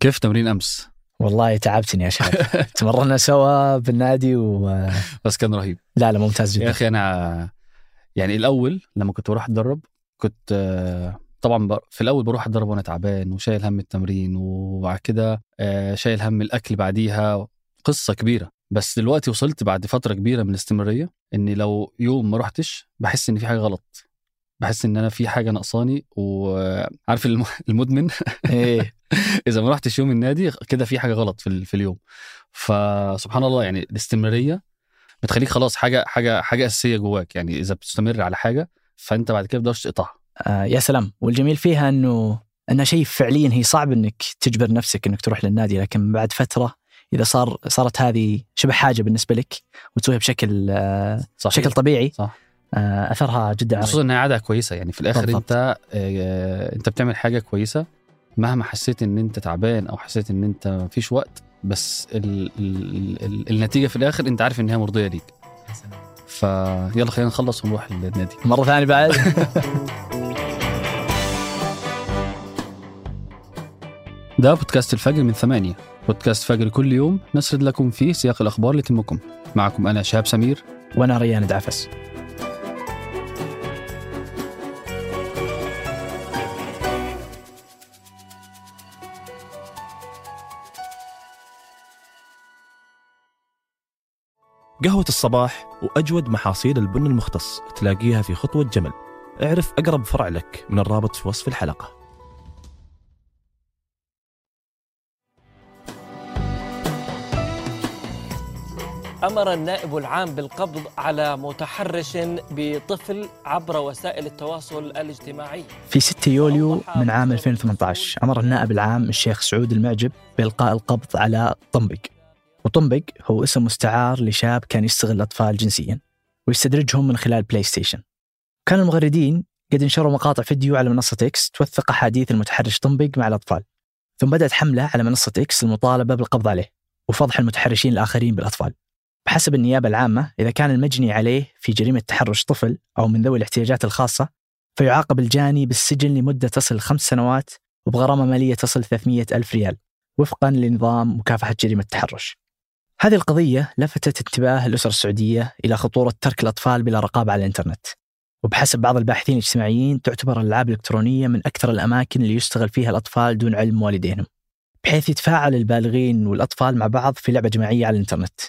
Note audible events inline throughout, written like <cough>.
كيف تمرين أمس؟ والله تعبتني يا شباب. <laughs> تمرنا سوا بالنادي و بس كان رهيب. لا لا ممتاز يا جدا. أخي أنا يعني الأول لما كنت بروح أتدرب كنت آه، طبعا في الأول بروح أتدرب وأنا تعبان وشايل هم التمرين وبعد كده آه، شايل هم الأكل بعديها. قصة كبيرة. بس دلوقتي وصلت بعد فترة كبيرة من الاستمرارية إني لو يوم ما رحتش بحس إن في حاجة غلط. بحس إن أنا في حاجة ناقصاني وعارف الم- المدمن؟ إيه. <laughs> <laughs> اذا ما رحتش يوم النادي كده في حاجة غلط في, في اليوم. فسبحان الله يعني الاستمرارية بتخليك خلاص حاجة حاجة حاجة أساسية جواك. يعني إذا بتستمر على حاجة فأنت بعد كده بتقدرش تقطعها. آه يا سلام. والجميل فيها إنه انها شيء فعليا هي صعب إنك تجبر نفسك إنك تروح للنادي لكن بعد فترة إذا صار صارت هذه شبه حاجة بالنسبة لك وتسويها بشكل آه صح بشكل طبيعي صح. آه أثرها جدا خصوصا إنها عادة كويسة. يعني في الآخر بالضبط. أنت آه، أنت بتعمل حاجة كويسة مهما حسيت إن أنت تعبان أو حسيت إن أنت مفيش وقت بس ال ال ال النتيجة في الآخر أنت عارف إن هي مرضية ليك. فيلا خلينا نخلص ونروح للنادي مرة ثانية بعد. <laughs> ده بودكاست الفجر من ثمانية. بودكاست فجر كل يوم نسرد لكم فيه سياق الأخبار اللي تهمكم. معكم أنا شهاب سمير. وأنا ريان دعفس قهوة الصباح وأجود محاصيل البن المختص تلاقيها في خطوة جمل. اعرف أقرب فرع لك من الرابط في وصف الحلقة. أمر النائب العام بالقبض على متحرش بطفل عبر وسائل التواصل الاجتماعي. في 6 يوليو من عام 2018 أمر النائب العام الشيخ سعود المعجب بإلقاء القبض على طنبق وطنبق هو اسم مستعار لشاب كان يستغل الأطفال جنسيا ويستدرجهم من خلال بلاي ستيشن كان المغردين قد انشروا مقاطع فيديو على منصة إكس توثق أحاديث المتحرش طنبق مع الأطفال ثم بدأت حملة على منصة إكس للمطالبة بالقبض عليه وفضح المتحرشين الآخرين بالأطفال. بحسب النيابة العامة إذا كان المجني عليه في جريمة تحرش طفل أو من ذوي الاحتياجات الخاصة فيعاقب الجاني بالسجن لمدة تصل خمس سنوات وبغرامة مالية تصل 300 ألف ريال وفقا لنظام مكافحة جريمة التحرش. هذه القضية لفتت انتباه الأسرة السعودية إلى خطورة ترك الأطفال بلا رقابة على الإنترنت. وبحسب بعض الباحثين الاجتماعيين تعتبر الألعاب الإلكترونية من أكثر الأماكن اللي يشتغل فيها الأطفال دون علم والدينهم بحيث يتفاعل البالغين والأطفال مع بعض في لعبة جماعية على الإنترنت.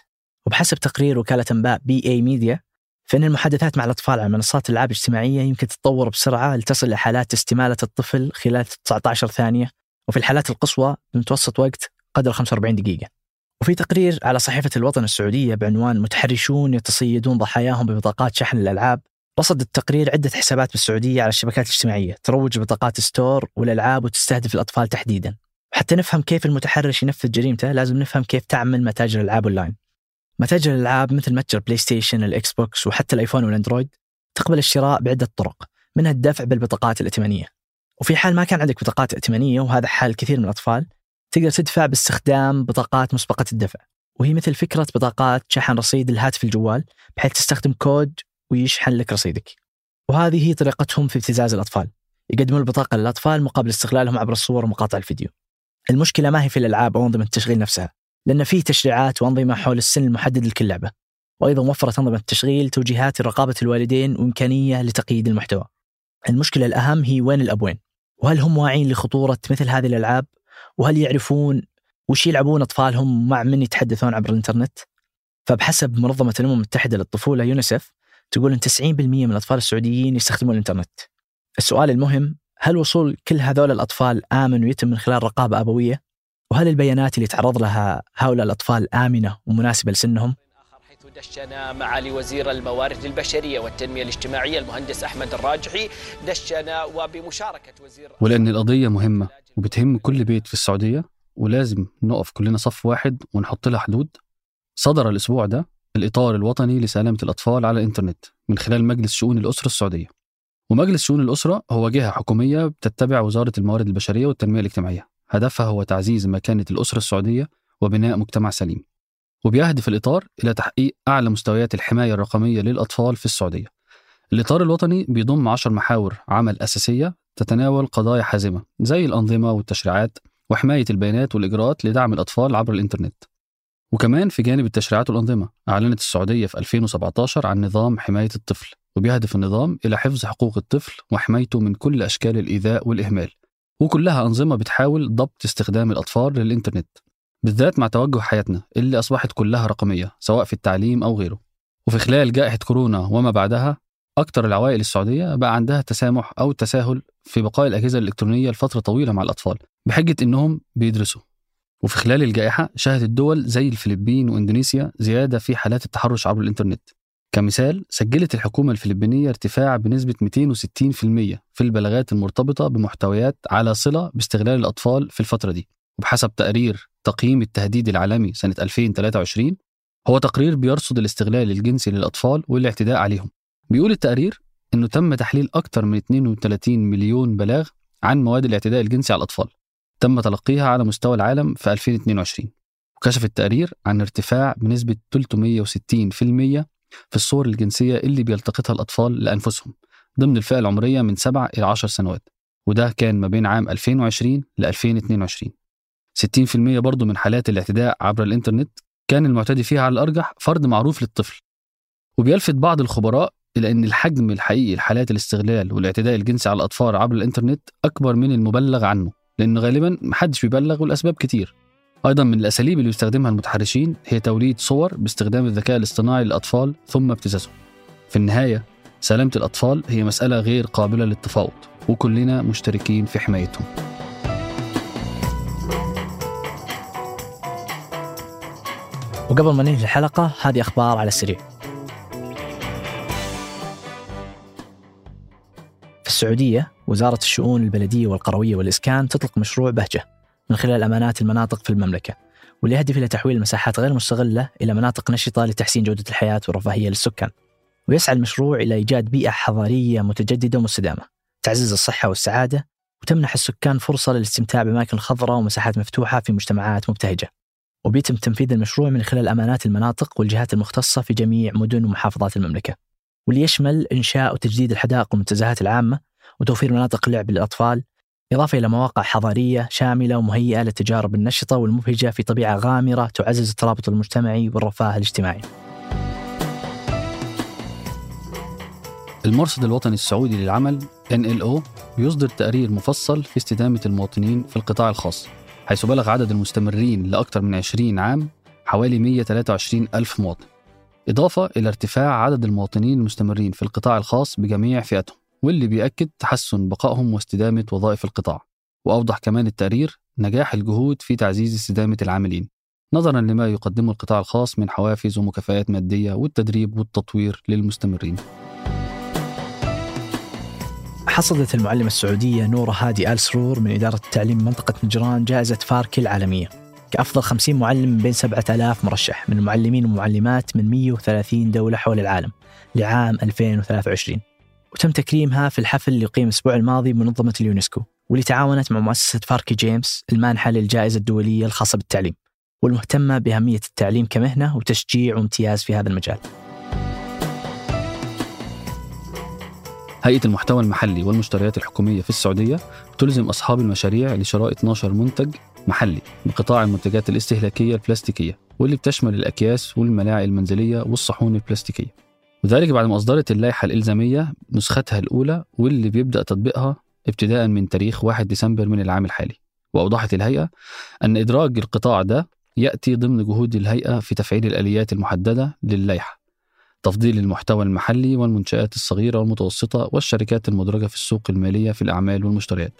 وبحسب تقرير وكالة أنباء PA Media فإن المحادثات مع الأطفال على منصات الألعاب الاجتماعية يمكن تتطور بسرعة لتصل إلى حالات استمالة الطفل خلال 19 ثانية وفي الحالات القصوى بمتوسط وقت قدر 45 دقيقة. وفي تقرير على صحيفة الوطن السعودية بعنوان متحرشون يتصيدون ضحاياهم ببطاقات شحن الألعاب رصد التقرير عدة حسابات بالسعودية على الشبكات الاجتماعية تروج بطاقات store والألعاب وتستهدف الأطفال تحديدا. وحتى نفهم كيف المتحرش ينفذ جريمته لازم نفهم كيف تعمل متاجر الألعاب أونلاين. متاجر الألعاب مثل متجر بلاي ستيشن الإكس بوكس وحتى الآيفون والأندرويد تقبل الشراء بعدة طرق منها الدفع بالبطاقات الائتمانية. وفي حال ما كان عندك بطاقات ائتمانية وهذا حال كثير من الأطفال تقدر تدفع باستخدام بطاقات مسبقة الدفع. وهي مثل فكرة بطاقات شحن رصيد الهاتف الجوال بحيث تستخدم كود ويشحن لك رصيدك. وهذه هي طريقتهم في ابتزاز الأطفال. يقدمون البطاقة للأطفال مقابل استغلالهم عبر الصور ومقاطع الفيديو. المشكلة ما هي في الألعاب أو أنظمة التشغيل نفسها لأن في تشريعات وأنظمة حول السن المحدد لكل لعبة. وأيضا وفرت أنظمة التشغيل توجيهات لرقابة الوالدين وإمكانية لتقييد المحتوى. المشكلة الأهم هي وين الأبوين وهل هم واعين لخطورة مثل هذه الألعاب؟ وهل يعرفون وش يلعبون أطفالهم مع من يتحدثون عبر الإنترنت فبحسب منظمة الأمم المتحدة للطفولة يونيسف تقول أن 90% من الأطفال السعوديين يستخدمون الإنترنت السؤال المهم هل وصول كل هذول الأطفال آمن ويتم من خلال رقابة أبوية؟ وهل البيانات اللي تعرض لها هؤلاء الأطفال آمنة ومناسبة لسنهم؟ دشنا معالي وزير الموارد البشرية والتنمية الاجتماعية المهندس أحمد الراجحي. دشنا وبمشاركة وزير ولأن القضية مهمة وبتهم كل بيت في السعودية ولازم نقف كلنا صف واحد ونحط لها حدود. صدر الأسبوع ده الإطار الوطني لسلامة الأطفال على الإنترنت من خلال مجلس شؤون الأسرة السعودية. ومجلس شؤون الأسرة هو جهة حكومية بتتبع وزارة الموارد البشرية والتنمية الاجتماعية. هدفها هو تعزيز مكانة الأسرة السعودية وبناء مجتمع سليم. وبيهدف الإطار إلى تحقيق أعلى مستويات الحماية الرقمية للأطفال في السعودية. الإطار الوطني بيضم عشر محاور عمل أساسية تتناول قضايا حازمة زي الأنظمة والتشريعات وحماية البيانات والإجراءات لدعم الأطفال عبر الإنترنت. وكمان في جانب التشريعات والأنظمة أعلنت السعودية في 2017 عن نظام حماية الطفل وبيهدف النظام إلى حفظ حقوق الطفل وحمايته من كل أشكال الإيذاء والإهمال. وكلها أنظمة بتحاول ضبط استخدام الأطفال للإنترنت. بالذات مع توجه حياتنا اللي أصبحت كلها رقمية سواء في التعليم أو غيره. وفي خلال جائحة كورونا وما بعدها أكثر العوائل السعودية بقى عندها تسامح أو تساهل في بقاء الأجهزة الإلكترونية لفترة طويلة مع الأطفال بحجة إنهم بيدرسوا. وفي خلال الجائحة شهدت دول زي الفلبين وإندونيسيا زيادة في حالات التحرش عبر الإنترنت. كمثال سجلت الحكومة الفلبينية ارتفاع بنسبة 260% في البلاغات المرتبطة بمحتويات على صلة باستغلال الأطفال في الفترة دي. وبحسب تقرير تقييم التهديد العالمي سنة 2023 هو تقرير بيرصد الاستغلال الجنسي للأطفال والاعتداء عليهم. بيقول التقرير أنه تم تحليل أكثر من 32 مليون بلاغ عن مواد الاعتداء الجنسي على الأطفال تم تلقيها على مستوى العالم في 2022 وكشف التقرير عن ارتفاع بنسبة 360% في الصور الجنسية اللي بيلتقطها الأطفال لأنفسهم ضمن الفئة العمرية من 7 إلى 10 سنوات وده كان ما بين عام 2020 ل 2022 60% برضه من حالات الاعتداء عبر الإنترنت كان المعتدي فيها على الأرجح فرد معروف للطفل. وبيلفت بعض الخبراء إلى أن الحجم الحقيقي لحالات الاستغلال والاعتداء الجنسي على الأطفال عبر الإنترنت أكبر من المبلغ عنه لأن غالبا محدش بيبلغ والأسباب كتير. أيضا من الأساليب اللي بيستخدمها المتحرشين هي توليد صور باستخدام الذكاء الاصطناعي للأطفال ثم ابتزازهم في النهاية سلامة الأطفال هي مسألة غير قابلة للتفاوض وكلنا مشتركين في حمايتهم. وقبل ما ننهي الحلقة هذه أخبار على السريع. في السعودية وزارة الشؤون البلدية والقروية والإسكان تطلق مشروع بهجة من خلال أمانات المناطق في المملكة واللي يهدف إلى تحويل المساحات غير مستغلة إلى مناطق نشطة لتحسين جودة الحياة والرفاهية للسكان. ويسعى المشروع إلى إيجاد بيئة حضارية متجددة ومستدامة تعزز الصحة والسعادة وتمنح السكان فرصة للاستمتاع بأماكن خضراء ومساحات مفتوحة في مجتمعات مبتهجة. وبيتم تنفيذ المشروع من خلال أمانات المناطق والجهات المختصة في جميع مدن ومحافظات المملكة. واللي يشمل إنشاء وتجديد الحدائق والمنتزهات العامة وتوفير مناطق لعب للأطفال إضافة إلى مواقع حضارية شاملة ومهيئة للتجارب النشطة والمبهجة في طبيعة غامرة تعزز الترابط المجتمعي والرفاه الاجتماعي. المرصد الوطني السعودي للعمل NLO بيصدر تقرير مفصل في استدامة المواطنين في القطاع الخاص. حيث بلغ عدد المستمرين لأكثر من 20 عام حوالي 123 ألف مواطن. إضافة إلى ارتفاع عدد المواطنين المستمرين في القطاع الخاص بجميع فئاتهم واللي بيأكد تحسن بقائهم واستدامة وظائف القطاع. وأوضح كمان التقرير نجاح الجهود في تعزيز استدامة العاملين نظرا لما يقدمه القطاع الخاص من حوافز ومكافآت مادية والتدريب والتطوير للمستمرين. حصدت المعلمة السعودية نورة هادي آل سرور من إدارة التعليم منطقة نجران جائزة فاركي العالمية كأفضل 50 معلم بين 7000 مرشح من المعلمين والمعلمات من 130 دولة حول العالم لعام 2023 وتم تكريمها في الحفل اللي يقيم الأسبوع الماضي بمنظمة اليونسكو واللي تعاونت مع مؤسسة فاركي جيمس المانحة للجائزة الدولية الخاصة بالتعليم والمهتمة بأهمية التعليم كمهنة وتشجيع وامتياز في هذا المجال. هيئة المحتوى المحلي والمشتريات الحكومية في السعودية تلزم أصحاب المشاريع لشراء 12 منتج محلي بقطاع المنتجات الاستهلاكية البلاستيكية واللي بتشمل الأكياس والملاعق المنزلية والصحون البلاستيكية. وذلك بعد ما أصدرت اللائحة الإلزامية نسختها الأولى واللي بيبدأ تطبيقها ابتداء من تاريخ 1 ديسمبر من العام الحالي. وأوضحت الهيئة أن إدراج القطاع ده يأتي ضمن جهود الهيئة في تفعيل الآليات المحددة للائحة. تفضيل المحتوى المحلي والمنشآت الصغيرة والمتوسطة والشركات المدرجة في السوق المالية في الأعمال والمشتريات.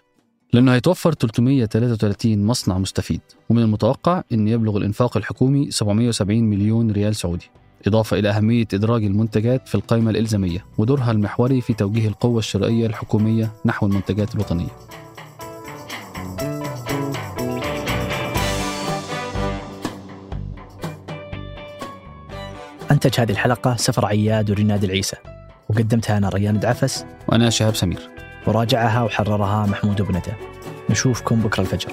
لأنه هيتوفر 333 مصنع مستفيد ومن المتوقع أن يبلغ الإنفاق الحكومي 770 مليون ريال سعودي. إضافة إلى أهمية إدراج المنتجات في القائمة الإلزامية ودورها المحوري في توجيه القوة الشرائية الحكومية نحو المنتجات الوطنية. أنتج هذه الحلقة سفر عياد وريناد العيسى وقدمتها أنا ريان دعفس وأنا شهاب سمير. وراجعها وحررها محمود بندى نشوفكم بكرة الفجر.